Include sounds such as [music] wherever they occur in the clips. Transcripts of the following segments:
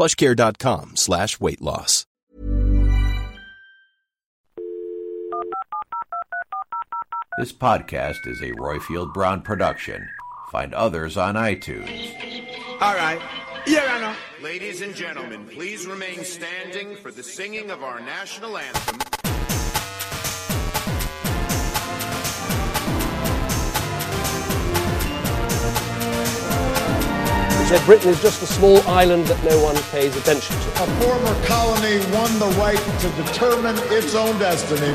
plushcare.com slash weight loss. This podcast is a Roifield Brown production. Find others on iTunes. All right. Yeah, I know. Ladies and gentlemen, please remain standing for the singing of our national anthem. Said Britain is just a small island that no one pays attention to. A former colony won the right to determine its own destiny.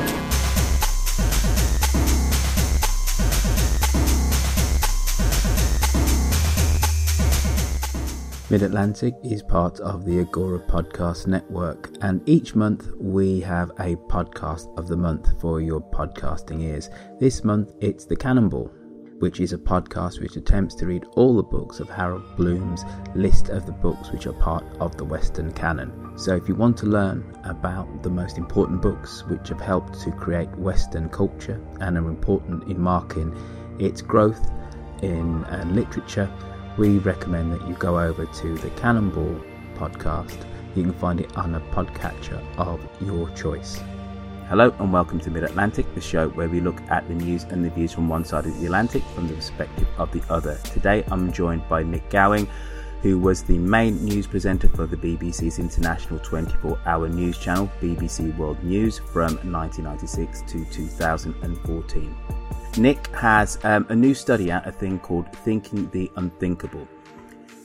Mid Atlantic is part of the Agora Podcast Network, and each month we have a podcast of the month for your podcasting ears. This month it's The Cannonball, which is a podcast which attempts to read all the books of Harold Bloom's list of the books which are part of the Western canon. So, if you want to learn about the most important books which have helped to create Western culture and are important in marking its growth in uh, literature, we recommend that you go over to the Cannonball podcast. You can find it on a podcatcher of your choice. Hello and welcome to Mid Atlantic, the show where we look at the news and the views from one side of the Atlantic from the perspective of the other. Today I'm joined by Nick Gowing, who was the main news presenter for the BBC's international 24 hour news channel, BBC World News, from 1996 to 2014. Nick has um, a new study out, a thing called Thinking the Unthinkable.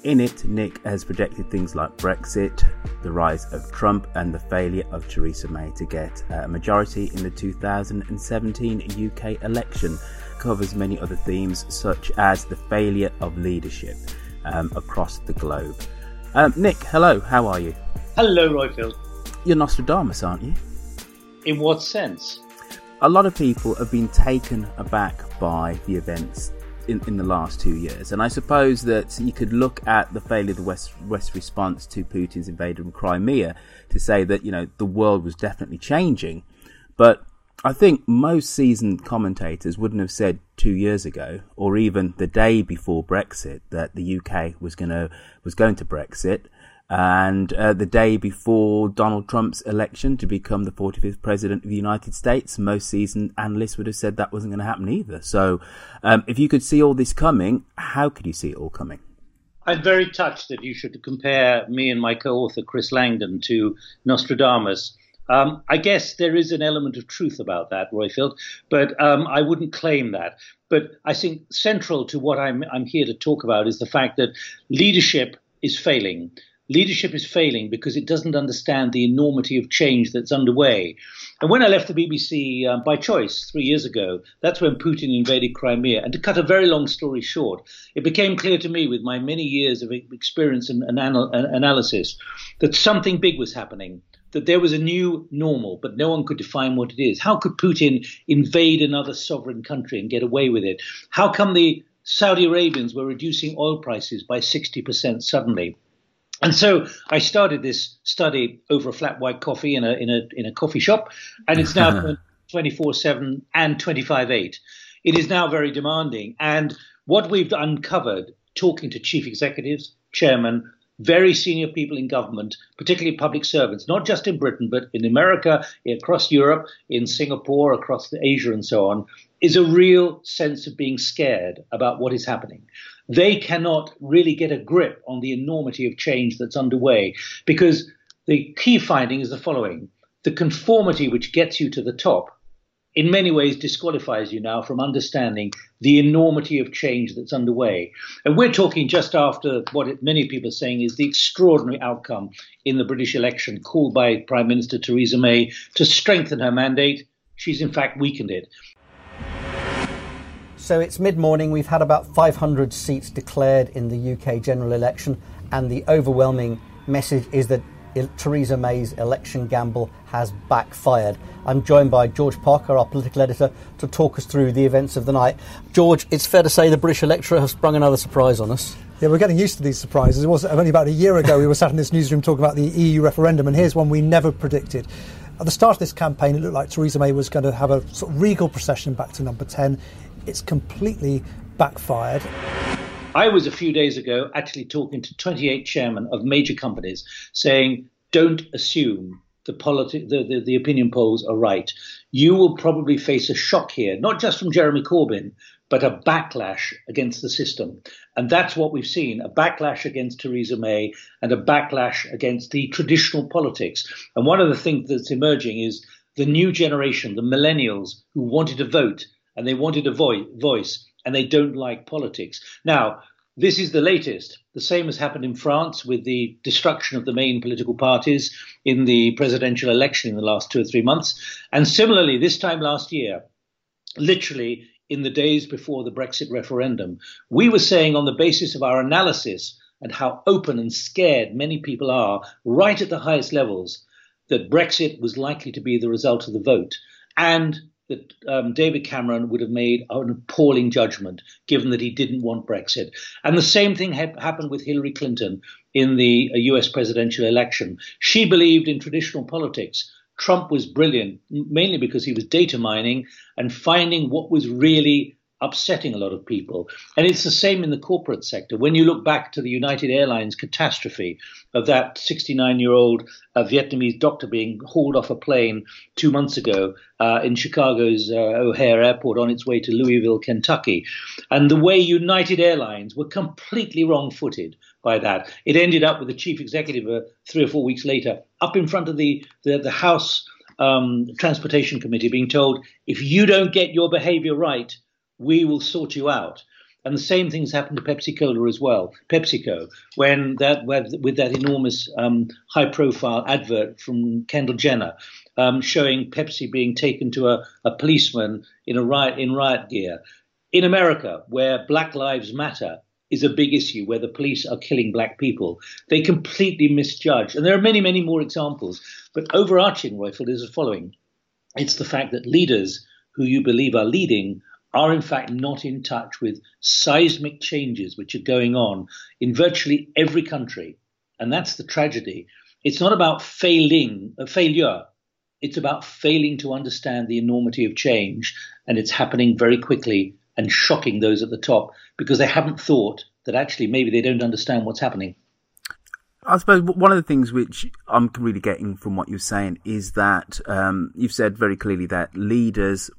In it, Nick has projected things like Brexit, the rise of Trump, and the failure of Theresa May to get a majority in the 2017 UK election. Covers many other themes, such as the failure of leadership um, across the globe. Um, Nick, hello, how are you? Hello, Roifield. You're Nostradamus, aren't you? In what sense? a lot of people have been taken aback by the events in, in the last two years. And I suppose that you could look at the failure of the West, West response to Putin's invasion of Crimea to say that, you know, the world was definitely changing. But I think most seasoned commentators wouldn't have said two years ago, or even the day before Brexit, that the UK was going to was going to Brexit, and uh, the day before Donald Trump's election to become the 45th president of the United States, most seasoned analysts would have said that wasn't going to happen either. So, um, if you could see all this coming, how could you see it all coming? I'm very touched that you should compare me and my co-author Chris Langdon to Nostradamus. Um, I guess there is an element of truth about that, Roifield, but um, I wouldn't claim that. But I think central to what I'm, I'm here to talk about is the fact that leadership is failing leadership is failing because it doesn't understand the enormity of change that's underway. And when I left the BBC um, by choice three years ago, that's when Putin invaded Crimea. And to cut a very long story short, it became clear to me, with my many years of experience and, and anal- analysis, that something big was happening. That there was a new normal, but no one could define what it is. How could Putin invade another sovereign country and get away with it? How come the Saudi Arabians were reducing oil prices by 60% suddenly? And so I started this study over a flat white coffee in a in a in a coffee shop, and it's now [laughs] 24 seven and 25 eight. It is now very demanding, and what we've uncovered, talking to chief executives, chairmen, very senior people in government, particularly public servants, not just in Britain, but in America, across Europe, in Singapore, across Asia, and so on, is a real sense of being scared about what is happening they cannot really get a grip on the enormity of change that's underway because The key finding is the following the conformity which gets you to the top in many ways disqualifies you now from understanding the enormity of change that's underway. And we're talking just after what it, many people are saying is the extraordinary outcome in the British election called by Prime Minister Theresa May to strengthen her mandate. She's in fact weakened it. So it's mid morning. We've had about 500 seats declared in the UK general election, and the overwhelming message is that Theresa May's election gamble has backfired. I'm joined by George Parker, our political editor, to talk us through the events of the night. George, it's fair to say the British electorate has sprung another surprise on us. Yeah, we're getting used to these surprises. It was only about a year ago we were sat in this newsroom talking about the EU referendum, and here's one we never predicted. At the start of this campaign, it looked like Theresa May was going to have a sort of regal procession back to number 10. It's completely backfired. I was a few days ago actually talking to 28 chairmen of major companies saying, don't assume the, politi- the, the, the opinion polls are right. You will probably face a shock here, not just from Jeremy Corbyn, but a backlash against the system. And that's what we've seen a backlash against Theresa May and a backlash against the traditional politics. And one of the things that's emerging is the new generation, the millennials who wanted to vote and they wanted a vo- voice and they don't like politics. Now, this is the latest. The same has happened in France with the destruction of the main political parties in the presidential election in the last two or three months. And similarly, this time last year, literally in the days before the Brexit referendum, we were saying on the basis of our analysis and how open and scared many people are right at the highest levels that Brexit was likely to be the result of the vote. And that um, David Cameron would have made an appalling judgment, given that he didn't want Brexit. And the same thing ha- happened with Hillary Clinton in the uh, US presidential election. She believed in traditional politics. Trump was brilliant, mainly because he was data mining and finding what was really upsetting a lot of people. And it's the same in the corporate sector. When you look back to the United Airlines catastrophe of that 69 year old uh, Vietnamese doctor being hauled off a plane two months ago uh, in Chicago's uh, O'Hare Airport on its way to Louisville, Kentucky, and the way United Airlines were completely wrong footed by that. It ended up with the chief executive uh, three or four weeks later up in front of the, the, the House. Um, Transportation Committee being told if you don't get your behavior right, we will sort you out. And the same things happened to Pepsi Cola as well, PepsiCo, when that with that enormous um, high-profile advert from Kendall Jenner um, showing Pepsi being taken to a, a policeman in a riot in riot gear. In America, where Black Lives Matter is a big issue, where the police are killing black people, they completely misjudge. And there are many, many more examples. But overarching, Roifield, is the following: it's the fact that leaders who you believe are leading are in fact not in touch with seismic changes which are going on in virtually every country. And that's the tragedy. It's not about failing, uh, failure. It's about failing to understand the enormity of change. And it's happening very quickly and shocking those at the top because they haven't thought that actually maybe they don't understand what's happening. I suppose one of the things which I'm really getting from what you're saying is that um, you've said very clearly that leaders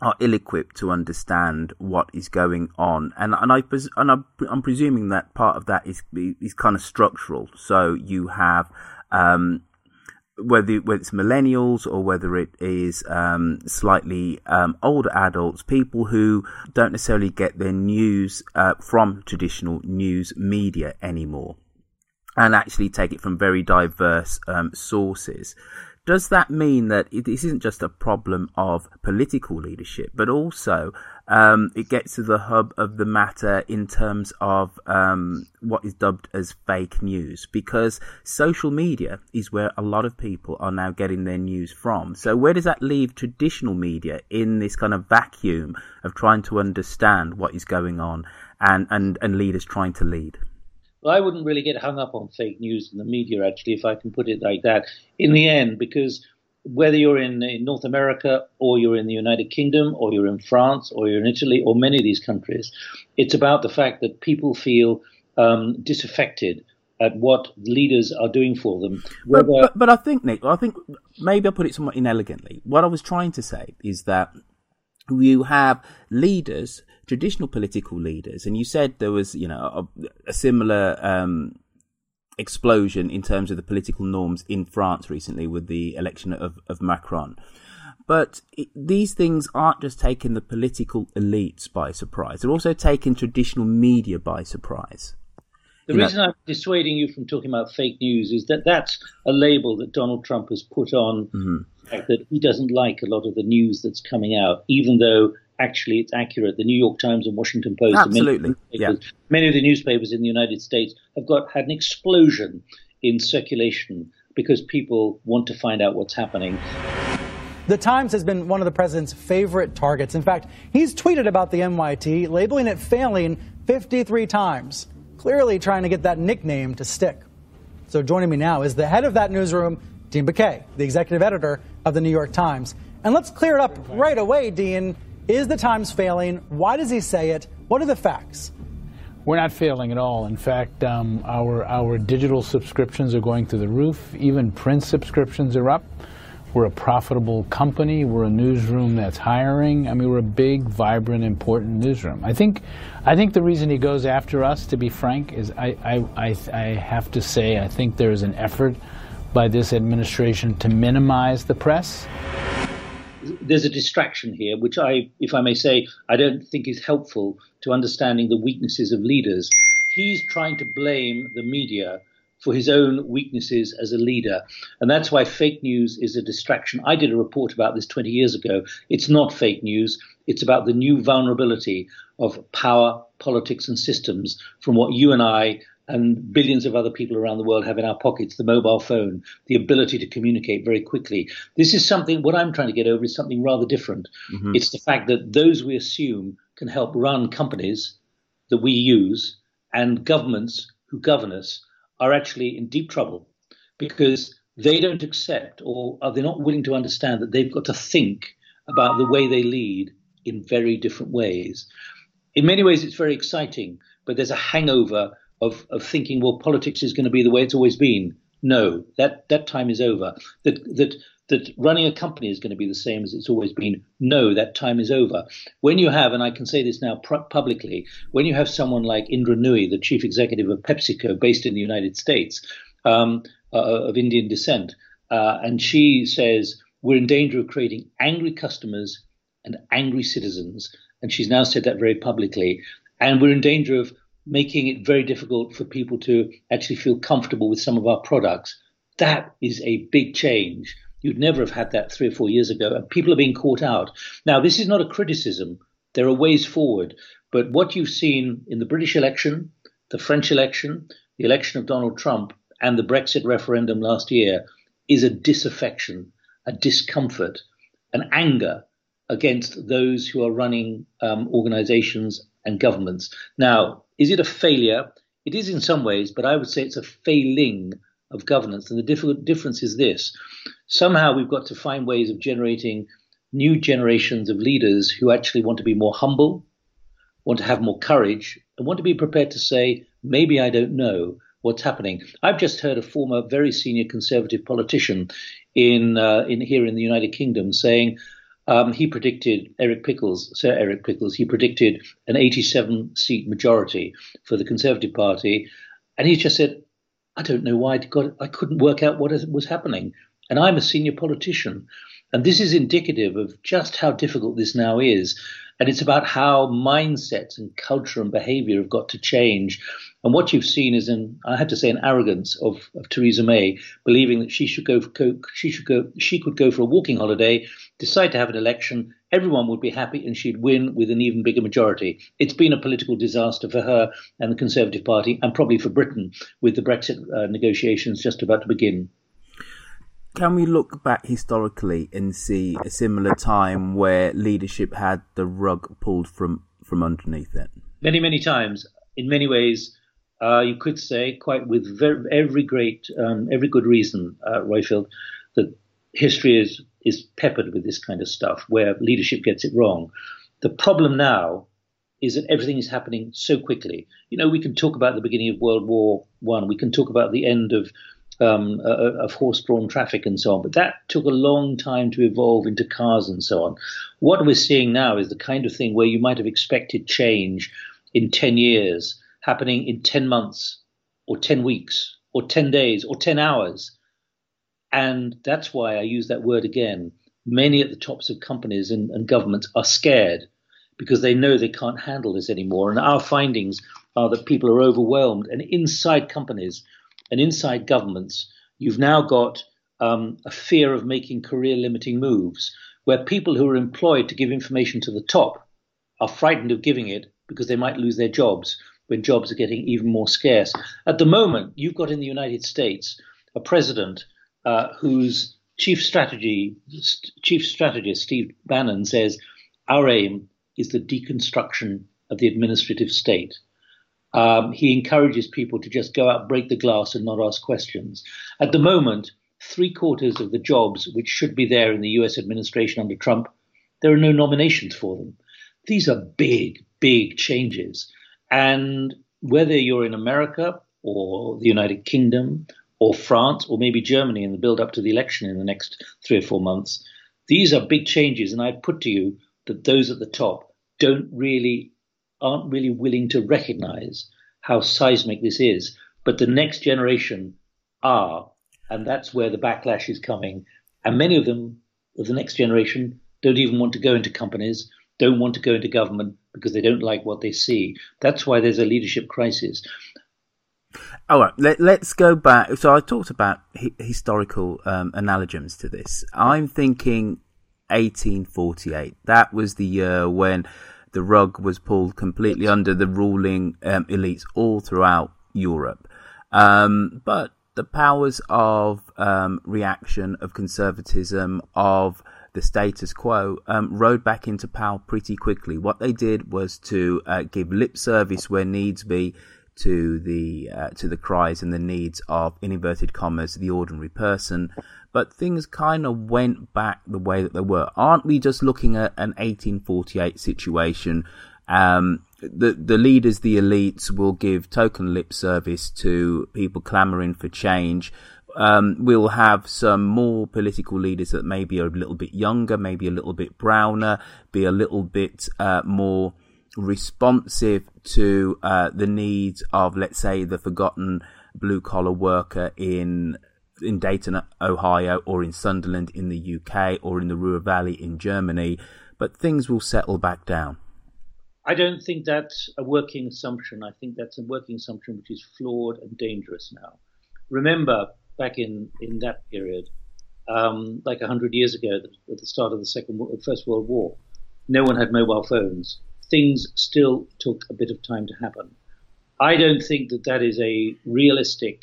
are ill-equipped to understand what is going on, and and I and I'm, presuming that part of that is is kind of structural. So you have um, whether it's millennials or whether it is um, slightly um, older adults, people who don't necessarily get their news uh, from traditional news media anymore, and actually take it from very diverse um, sources does that mean that this isn't just a problem of political leadership, but also um, it gets to the hub of the matter in terms of um, what is dubbed as fake news? Because social media is where a lot of people are now getting their news from. So, where does that leave traditional media in this kind of vacuum of trying to understand what is going on and, and, and leaders trying to lead? Well, I wouldn't really get hung up on fake news in the media, actually, if I can put it like that. In the end, because whether you're in, in, North America or you're in the United Kingdom or you're in France or you're in Italy or many of these countries, it's about the fact that people feel um, disaffected at what leaders are doing for them. Whether... But, but, but I think, Nick, I think maybe I put it somewhat inelegantly. What I was trying to say is that you have leaders traditional political leaders, and you said there was, you know, a, a similar um, explosion in terms of the political norms in France recently with the election of, of Macron. But it, these things aren't just taking the political elites by surprise, they're also taking traditional media by surprise. The you reason know, I'm dissuading you from talking about fake news is that that's a label that Donald Trump has put on mm-hmm. the fact that he doesn't like a lot of the news that's coming out, even though actually it's accurate. The New York Times and Washington Post, absolutely, many, yeah. many of the newspapers in the United States have got had an explosion in circulation because people want to find out what's happening. The Times has been one of the president's favorite targets. In fact, he's tweeted about the NYT, labeling it failing 53 times, clearly trying to get that nickname to stick. So joining me now is the head of that newsroom, Dean Baquet, the executive editor of the New York Times. And let's clear it up right away, Dean. Is the Times failing? Why does he say it? What are the facts? We're not failing at all. In fact, um, our our digital subscriptions are going through the roof. Even print subscriptions are up. We're a profitable company. We're a newsroom that's hiring. I mean, we're a big, vibrant, important newsroom. I think, I think the reason he goes after us, to be frank, is I, I, I, I have to say I think there is an effort by this administration to minimize the press there's a distraction here, which I, if I may say, I don't think is helpful to understanding the weaknesses of leaders. He's trying to blame the media for his own weaknesses as a leader. And that's why fake news is a distraction. I did a report about this 20 years ago. It's not fake news, it's about the new vulnerability of power, politics, and systems from what you and I and billions of other people around the world have in our pockets the mobile phone, the ability to communicate very quickly. This is something, what I'm trying to get over is something rather different. Mm-hmm. It's the fact that those we assume can help run companies that we use and governments who govern us are actually in deep trouble because they don't accept or are they not willing to understand that they've got to think about the way they lead in very different ways. In many ways, it's very exciting, but there's a hangover of, of thinking, well, politics is going to be the way it's always been. No, that, that time is over. That, that, that running a company is going to be the same as it's always been. No, that time is over. When you have, and I can say this now pr- publicly, when you have someone like Indra Nooyi, the chief executive of PepsiCo, based in the United States, um, uh, of Indian descent, uh, and she says, we're in danger of creating angry customers and angry citizens. And she's now said that very publicly. And we're in danger of making it very difficult for people to actually feel comfortable with some of our products. That is a big change. You'd never have had that three or four years ago, and people are being caught out. Now, this is not a criticism. There are ways forward. But what you've seen in the British election, the French election, the election of Donald Trump, and the Brexit referendum last year is a disaffection, a discomfort, an anger against those who are running um, organizations and governments. Now, is it a failure? It is in some ways, but I would say it's a failing of governance. And the diff- difference is this somehow we've got to find ways of generating new generations of leaders who actually want to be more humble, want to have more courage, and want to be prepared to say, maybe I don't know what's happening. I've just heard a former very senior conservative politician in, uh, in here in the United Kingdom saying, um, he predicted Eric Pickles, Sir Eric Pickles, he predicted an 87 seat majority for the Conservative Party. And he just said, I don't know why God, I couldn't work out what was happening. And I'm a senior politician. And this is indicative of just how difficult this now is. And it's about how mindsets and culture and behavior have got to change. And what you've seen is an, I have to say, an arrogance of, of Theresa May, believing that she should go, she should go, she could go for a walking holiday, decide to have an election, everyone would be happy, and she'd win with an even bigger majority. It's been a political disaster for her and the Conservative Party, and probably for Britain, with the Brexit uh, negotiations just about to begin can we look back historically and see a similar time where leadership had the rug pulled from from underneath it? Many, many times. In many ways, uh, you could say, quite with very, every great, um, every good reason, uh, Roifield, that history is is peppered with this kind of stuff where leadership gets it wrong. The problem now is that everything is happening so quickly. You know, we can talk about the beginning of World War One. We can talk about the end of um, of horse-drawn traffic and so on. But that took a long time to evolve into cars and so on. What we're seeing now is the kind of thing where you might have expected change in 10 years happening in 10 months or 10 weeks or 10 days or 10 hours. And that's why I use that word again. Many at the tops of companies and, and governments are scared because they know they can't handle this anymore. And our findings are that people are overwhelmed. And inside companies and inside governments, you've now got um, a fear of making career limiting moves where people who are employed to give information to the top are frightened of giving it because they might lose their jobs when jobs are getting even more scarce. At the moment, you've got in the United States a president uh, whose chief strategy chief strategist Steve Bannon says our aim is the deconstruction of the administrative state. Um, he encourages people to just go out, break the glass, and not ask questions. At the moment, three quarters of the jobs which should be there in the US administration under Trump, there are no nominations for them. These are big, big changes. And whether you're in America or the United Kingdom or France or maybe Germany in the build up to the election in the next three or four months, these are big changes. And I put to you that those at the top don't really, aren't really willing to recognize how seismic this is. But the next generation are and that's where the backlash is coming. And many of them, of the next generation, don't even want to go into companies, don't want to go into government because they don't like what they see. That's why there's a leadership crisis. All right, let, us go back. So I talked about hi- historical um, analogies to this. I'm thinking 1848. That was the year when the rug was pulled completely under the ruling um, elites all throughout Europe. Um, but the powers of um, reaction, of conservatism, of the status quo um, rode back into power pretty quickly. What they did was to uh, give lip service where needs be to the uh, to the cries and the needs of, in inverted commas, the ordinary person. But things kind of went back the way that they were. Aren't we just looking at an 1848 situation um, the the leaders, the elites, will give token lip service to people clamoring for change. Um, we'll have some more political leaders that maybe are a little bit younger, maybe a little bit browner, be a little bit uh, more responsive to uh, the needs of, let's say, the forgotten blue collar worker in in Dayton, Ohio, or in Sunderland in the UK, or in the Ruhr Valley in Germany. But things will settle back down. I don't think that's a working assumption. I think that's a working assumption which is flawed and dangerous now. Remember, back in, in that period, um, like 100 years ago, at the start of the Second, First World War, no one had mobile phones. Things still took a bit of time to happen. I don't think that that is a realistic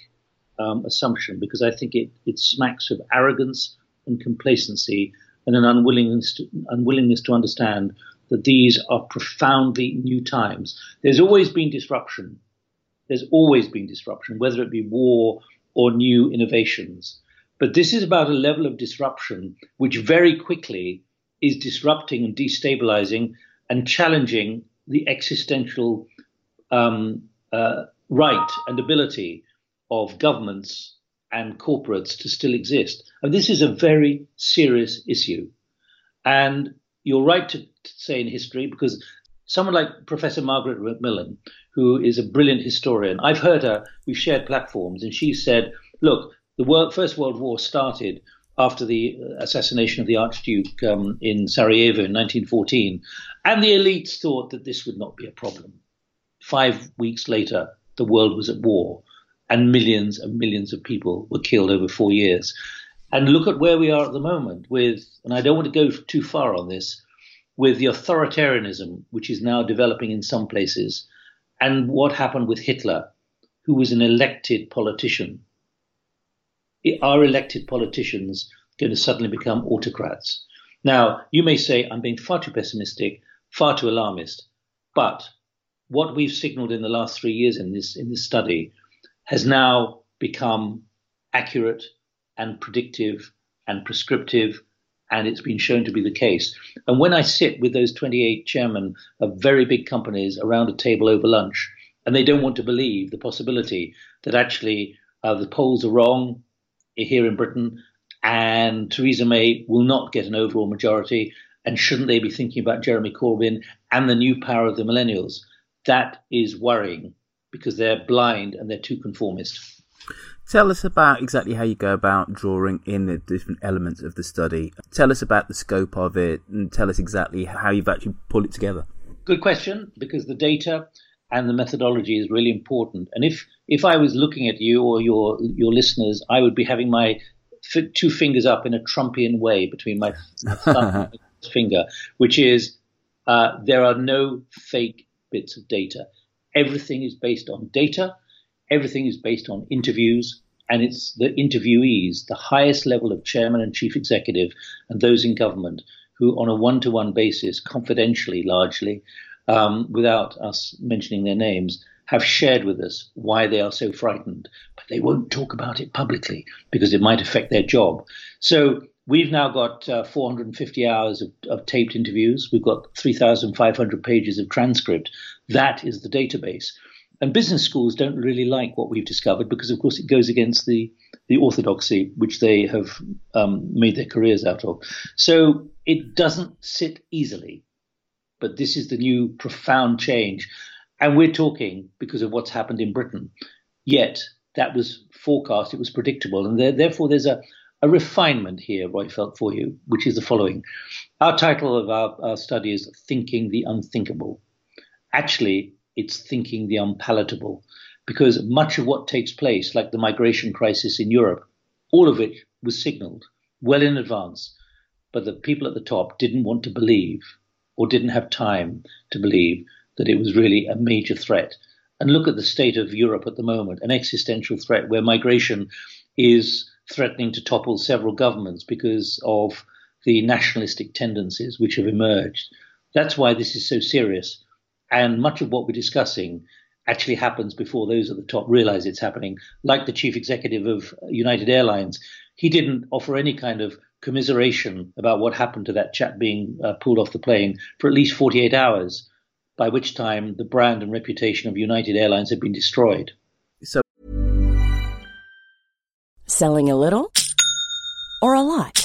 um, assumption because I think it, it smacks of arrogance and complacency and an unwillingness to, unwillingness to understand that these are profoundly new times. There's always been disruption. There's always been disruption, whether it be war or new innovations. But this is about a level of disruption which very quickly is disrupting and destabilizing and challenging the existential um, uh, right and ability of governments and corporates to still exist. And this is a very serious issue. And you're right to, to say in history because someone like Professor Margaret Macmillan, who is a brilliant historian, I've heard her, we've shared platforms, and she said, look, the world, First World War started after the assassination of the Archduke um, in Sarajevo in 1914, and the elites thought that this would not be a problem. Five weeks later, the world was at war, and millions and millions of people were killed over four years. And look at where we are at the moment with, and I don't want to go too far on this, with the authoritarianism which is now developing in some places, and what happened with Hitler, who was an elected politician. Are elected politicians going to suddenly become autocrats? Now, you may say I'm being far too pessimistic, far too alarmist, but what we've signaled in the last three years in this in this study has now become accurate and predictive and prescriptive, and it's been shown to be the case. And when I sit with those 28 chairmen of very big companies around a table over lunch, and they don't want to believe the possibility that actually uh, the polls are wrong here in Britain, and Theresa May will not get an overall majority, and shouldn't they be thinking about Jeremy Corbyn and the new power of the millennials? That is worrying because they're blind and they're too conformist. Tell us about exactly how you go about drawing in the different elements of the study. Tell us about the scope of it and tell us exactly how you've actually pulled it together. Good question, because the data and the methodology is really important. And if if I was looking at you or your your listeners, I would be having my f- two fingers up in a Trumpian way between my, thumb [laughs] my finger, which is uh, there are no fake bits of data. Everything is based on data. Everything is based on interviews, and it's the interviewees, the highest level of chairman and chief executive, and those in government who, on a one-to-one basis, confidentially, largely, um, without us mentioning their names, have shared with us why they are so frightened, but they won't talk about it publicly because it might affect their job. So we've now got uh, 450 hours of, of, taped interviews. We've got 3,500 pages of transcript. That is the database. And business schools don't really like what we've discovered because, of course, it goes against the, the orthodoxy which they have um, made their careers out of. So it doesn't sit easily. But this is the new profound change. And we're talking because of what's happened in Britain. Yet that was forecast, it was predictable. And there, therefore, there's a, a refinement here, Roifield, for you, which is the following. Our title of our, our study is Thinking the Unthinkable. Actually, it's Thinking the Unpalatable, because much of what takes place, like the migration crisis in Europe, all of it was signaled well in advance, but the people at the top didn't want to believe or didn't have time to believe that it was really a major threat. And look at the state of Europe at the moment, an existential threat where migration is threatening to topple several governments because of the nationalistic tendencies which have emerged. That's why this is so serious. And much of what we're discussing actually happens before those at the top realize it's happening. Like the chief executive of United Airlines, he didn't offer any kind of commiseration about what happened to that chap being uh, pulled off the plane for at least 48 hours, by which time the brand and reputation of United Airlines had been destroyed. So, selling a little or a lot?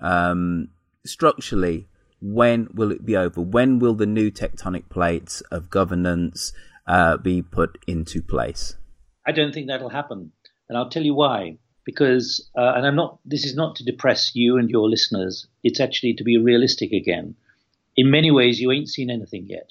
um, structurally, when will it be over? When will the new tectonic plates of governance uh, be put into place? I don't think that'll happen, and I'll tell you why. Because, uh, and I'm not. This is not to depress you and your listeners. It's actually to be realistic again. In many ways, you ain't seen anything yet,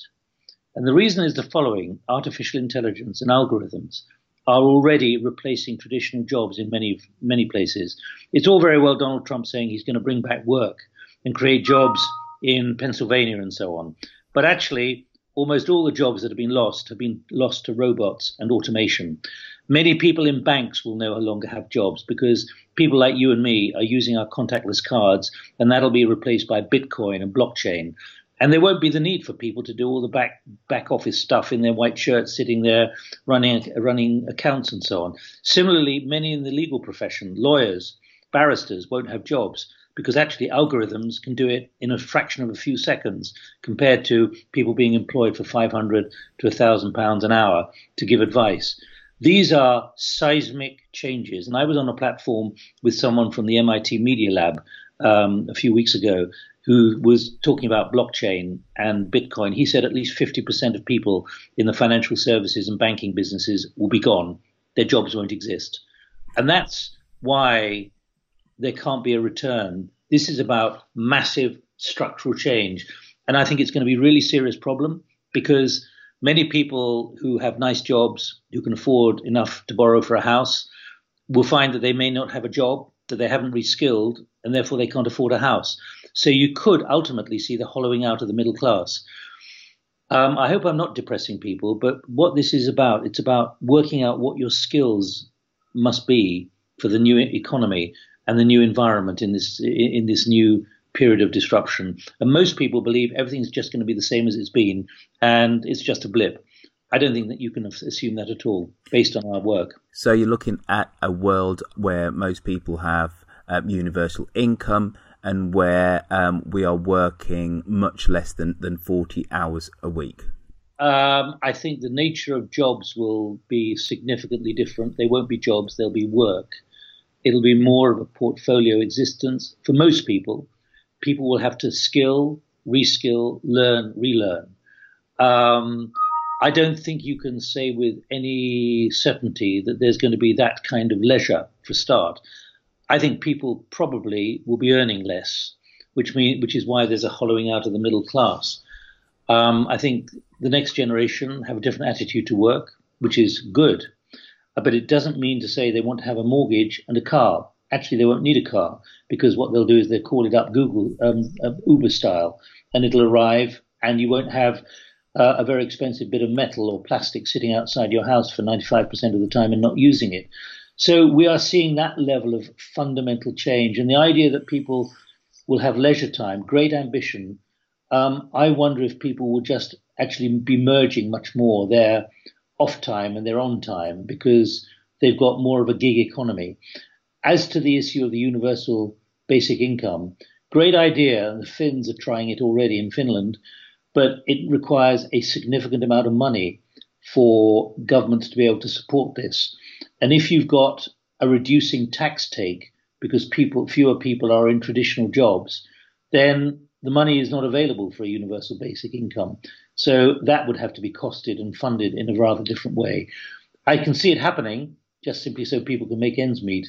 and the reason is the following: artificial intelligence and algorithms are already replacing traditional jobs in many many places. It's all very well Donald Trump saying he's going to bring back work and create jobs in Pennsylvania and so on, but actually almost all the jobs that have been lost have been lost to robots and automation. Many people in banks will no longer have jobs because people like you and me are using our contactless cards, and that'll be replaced by Bitcoin and blockchain. And there won't be the need for people to do all the back back office stuff in their white shirts, sitting there running running accounts and so on. Similarly, many in the legal profession, lawyers, barristers, won't have jobs because actually algorithms can do it in a fraction of a few seconds compared to people being employed for 500 to 1,000 pounds an hour to give advice. These are seismic changes. And I was on a platform with someone from the MIT Media Lab um, a few weeks ago who was talking about blockchain and Bitcoin. He said at least 50% of people in the financial services and banking businesses will be gone. Their jobs won't exist. And that's why there can't be a return. This is about massive structural change. And I think it's going to be a really serious problem because many people who have nice jobs, who can afford enough to borrow for a house, will find that they may not have a job, that they haven't reskilled, and therefore they can't afford a house. So you could ultimately see the hollowing out of the middle class. Um, I hope I'm not depressing people, but what this is about, it's about working out what your skills must be for the new economy and the new environment in this in this new period of disruption. And most people believe everything's just going to be the same as it's been, and it's just a blip. I don't think that you can assume that at all based on our work. So you're looking at a world where most people have um, universal income and where um, we are working much less than, than 40 hours a week. Um, I think the nature of jobs will be significantly different. They won't be jobs, they'll be work. It'll be more of a portfolio existence for most people people will have to skill, reskill, learn, relearn. Um, I don't think you can say with any certainty that there's going to be that kind of leisure for start. I think people probably will be earning less, which mean, which is why there's a hollowing out of the middle class. Um, I think the next generation have a different attitude to work, which is good, but it doesn't mean to say they want to have a mortgage and a car actually they won't need a car because what they'll do is they'll call it up Google um, uh, Uber style, and it'll arrive, and you won't have uh, a very expensive bit of metal or plastic sitting outside your house for 95% of the time and not using it. So we are seeing that level of fundamental change, and the idea that people will have leisure time, great ambition. Um, I wonder if people will just actually be merging much more their off time and their on time because they've got more of a gig economy. As to the issue of the universal basic income, great idea, the Finns are trying it already in Finland, but it requires a significant amount of money for governments to be able to support this. And if you've got a reducing tax take because people fewer people are in traditional jobs, then the money is not available for a universal basic income. So that would have to be costed and funded in a rather different way. I can see it happening just simply so people can make ends meet.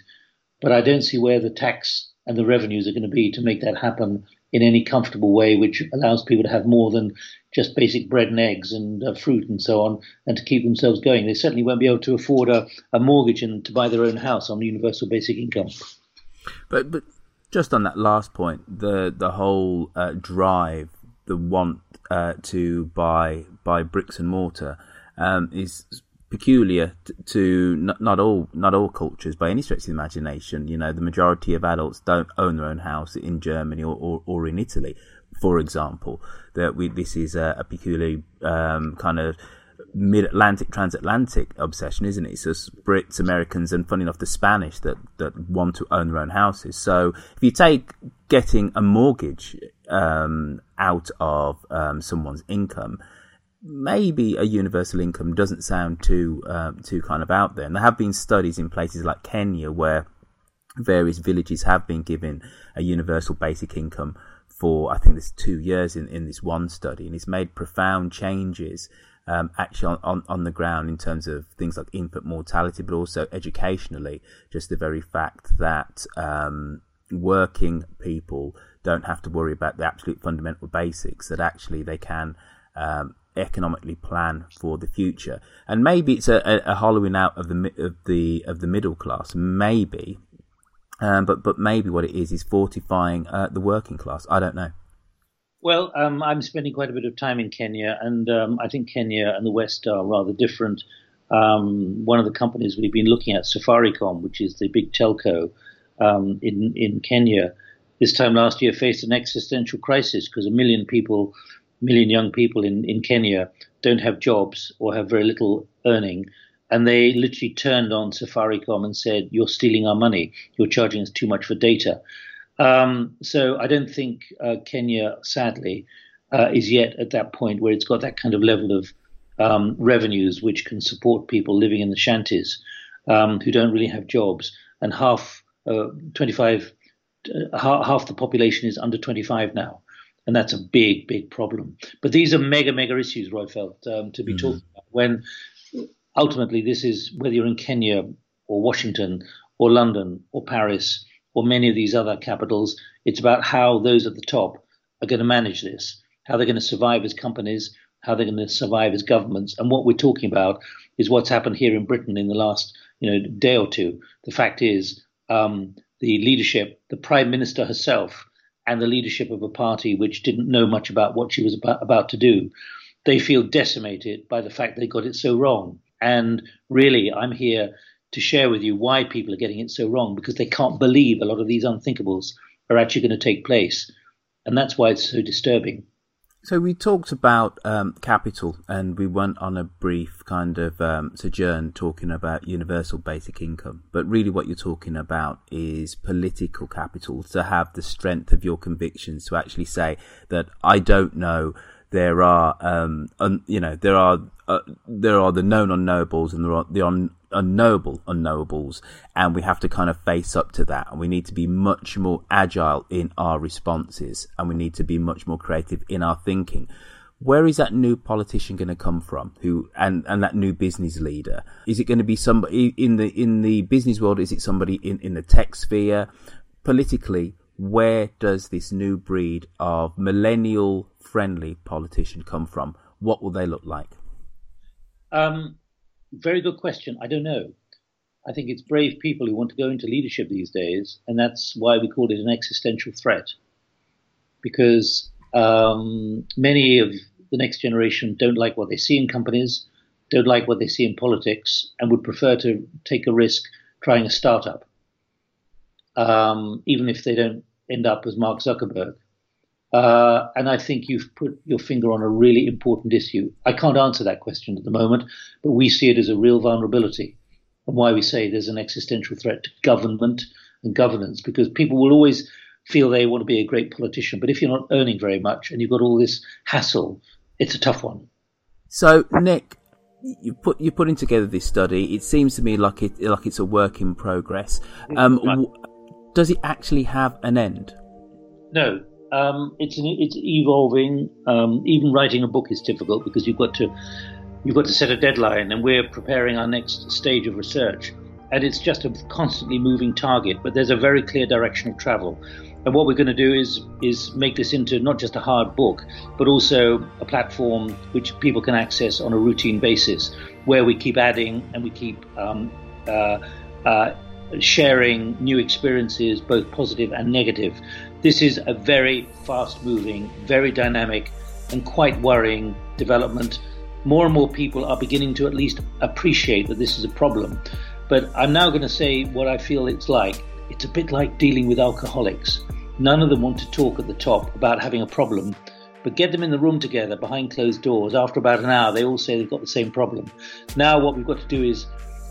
But I don't see where the tax and the revenues are going to be to make that happen in any comfortable way, which allows people to have more than just basic bread and eggs and uh, fruit and so on, and to keep themselves going. They certainly won't be able to afford a, a mortgage and to buy their own house on universal basic income. But but just on that last point, the the whole uh, drive, the want uh, to buy buy bricks and mortar um, is peculiar to not, not all not all cultures by any stretch of the imagination. You know, the majority of adults don't own their own house in Germany or, or, or in Italy, for example. That we this is a, a peculiar um, kind of mid-Atlantic, transatlantic obsession, isn't it? It's just Brits, Americans, and funny enough, the Spanish that that want to own their own houses. So if you take getting a mortgage um, out of um, someone's income maybe a universal income doesn't sound too um, too kind of out there. And there have been studies in places like Kenya where various villages have been given a universal basic income for I think there's two years in, in this one study, and it's made profound changes um, actually on, on, on, the ground in terms of things like infant mortality, but also educationally, just the very fact that um, working people don't have to worry about the absolute fundamental basics, that actually they can um, economically plan for the future. And maybe it's a, a, hollowing out of the of the of the middle class. Maybe, um, but but maybe what it is is fortifying uh, the working class. I don't know. Well, um, I'm spending quite a bit of time in Kenya, and um, I think Kenya and the West are rather different. Um, one of the companies we've been looking at, Safaricom, which is the big telco um, in in Kenya, this time last year faced an existential crisis because a million people, million young people in, in Kenya don't have jobs or have very little earning. And they literally turned on Safaricom and said, You're stealing our money. You're charging us too much for data. Um, so I don't think uh, Kenya, sadly, uh, is yet at that point where it's got that kind of level of um, revenues which can support people living in the shanties um, who don't really have jobs. And half, uh, 25, uh, half the population is under 25 now. And that's a big, big problem. But these are mega, mega issues, Roifield, um, to be mm-hmm. talking about when ultimately this is whether you're in Kenya or Washington or London or Paris or many of these other capitals, it's about how those at the top are going to manage this, how they're going to survive as companies, how they're going to survive as governments. And what we're talking about is what's happened here in Britain in the last you know day or two. The fact is, um, the leadership, the prime minister herself, and the leadership of a party which didn't know much about what she was about, about to do, they feel decimated by the fact they got it so wrong. And really, I'm here to share with you why people are getting it so wrong because they can't believe a lot of these unthinkables are actually going to take place. And that's why it's so disturbing. So we talked about um, capital, and we went on a brief kind of um, sojourn talking about universal basic income. But really, what you're talking about is political capital to have the strength of your convictions to actually say that I don't know. There are, um, un, you know, there are uh, there are the known unknowables and there are the un- unknowable unknowables, and we have to kind of face up to that. And we need to be much more agile in our responses, and we need to be much more creative in our thinking. Where is that new politician going to come from? Who and and that new business leader? Is it going to be somebody in the in the business world? Is it somebody in in the tech sphere? Politically, where does this new breed of millennial friendly politician come from? What will they look like? Um, very good question. I don't know. I think it's brave people who want to go into leadership these days, and that's why we call it an existential threat. Because um, many of the next generation don't like what they see in companies, don't like what they see in politics, and would prefer to take a risk trying a startup, um, even if they don't end up as Mark Zuckerberg. Uh, and I think you've put your finger on a really important issue. I can't answer that question at the moment, but we see it as a real vulnerability and why we say there's an existential threat to government and governance because people will always feel they want to be a great politician. But if you're not earning very much and you've got all this hassle, it's a tough one. So, Nik, you put you're putting together this study. It seems to me like it like it's a work in progress. Um. Does it actually have an end? No, um, it's an, it's evolving. Um, even writing a book is difficult because you've got to you've got to set a deadline, and we're preparing our next stage of research, and it's just a constantly moving target. But there's a very clear direction of travel, and what we're going to do is is make this into not just a hard book, but also a platform which people can access on a routine basis, where we keep adding and we keep um, uh, uh, sharing new experiences, both positive and negative. This is a very fast moving, very dynamic, and quite worrying development. More and more people are beginning to at least appreciate that this is a problem. But I'm now going to say what I feel it's like. It's a bit like dealing with alcoholics. None of them want to talk at the top about having a problem, but get them in the room together behind closed doors. After about an hour, they all say they've got the same problem. Now, what we've got to do is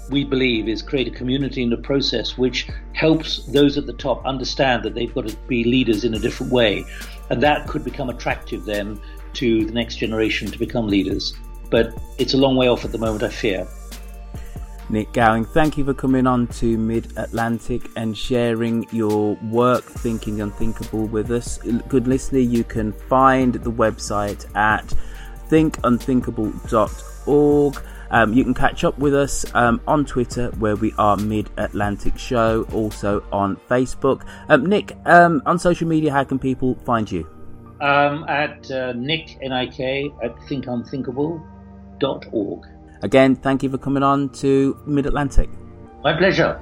we believe is create a community in a process which helps those at the top understand that they've got to be leaders in a different way. And that could become attractive then to the next generation to become leaders. But it's a long way off at the moment, I fear. Nik Gowing, thank you for coming on to Mid Atlantic and sharing your work, Thinking Unthinkable, with us. Good listener, you can find the website at thinkunthinkable.org. Um, you can catch up with us um, on Twitter, where we are Mid Atlantic Show, also on Facebook. Um, Nik, um, on social media, how can people find you? Um, at uh, Nik, N-I-K, at thinkunthinkable.org. Again, thank you for coming on to Mid Atlantic. My pleasure.